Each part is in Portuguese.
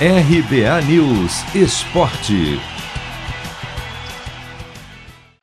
RBA News Esporte.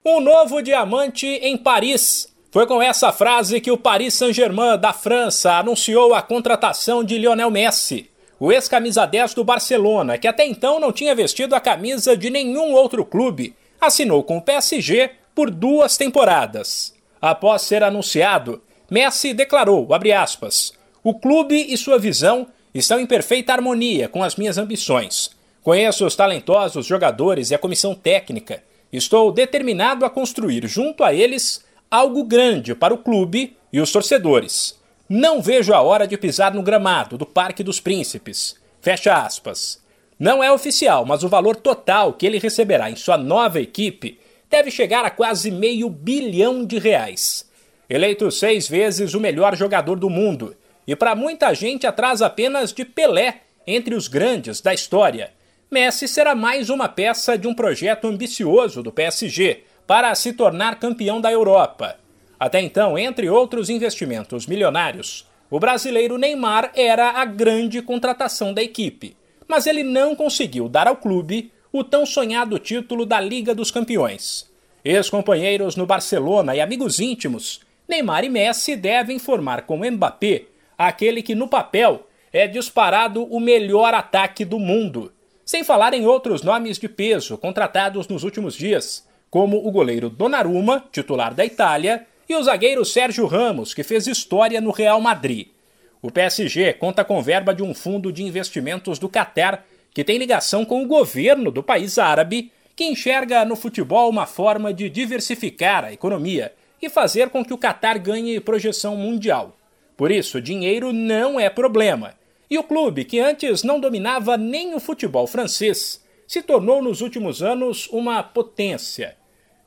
Um novo diamante em Paris. Foi com essa frase que o Paris Saint-Germain da França anunciou a contratação de Lionel Messi, o ex-camisa 10 do Barcelona, que até então não tinha vestido a camisa de nenhum outro clube, assinou com o PSG por duas temporadas. Após ser anunciado, Messi declarou, aspas, o clube e sua visão estão em perfeita harmonia com as minhas ambições. Conheço os talentosos jogadores e a comissão técnica. Estou determinado a construir junto a eles algo grande para o clube e os torcedores. Não vejo a hora de pisar no gramado do Parque dos Príncipes. Fecha aspas. Não é oficial, mas o valor total que ele receberá em sua nova equipe deve chegar a quase meio bilhão de reais. Eleito seis vezes o melhor jogador do mundo e para muita gente atrás apenas de Pelé entre os grandes da história. Messi será mais uma peça de um projeto ambicioso do PSG para se tornar campeão da Europa. Até então, entre outros investimentos milionários, o brasileiro Neymar era a grande contratação da equipe, mas ele não conseguiu dar ao clube o tão sonhado título da Liga dos Campeões. Ex-companheiros no Barcelona e amigos íntimos, Neymar e Messi devem formar com Mbappé aquele que no papel é disparado o melhor ataque do mundo. Sem falar em outros nomes de peso contratados nos últimos dias, como o goleiro Donnarumma, titular da Itália, e o zagueiro Sérgio Ramos, que fez história no Real Madrid. O PSG conta com verba de um fundo de investimentos do Catar, que tem ligação com o governo do país árabe, que enxerga no futebol uma forma de diversificar a economia e fazer com que o Catar ganhe projeção mundial. Por isso, dinheiro não é problema. E o clube, que antes não dominava nem o futebol francês, se tornou nos últimos anos uma potência.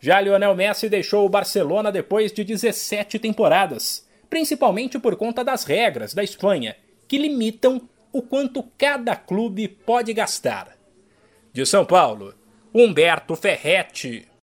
Já Lionel Messi deixou o Barcelona depois de 17 temporadas, principalmente por conta das regras da Espanha, que limitam o quanto cada clube pode gastar. De São Paulo, Humberto Ferretti.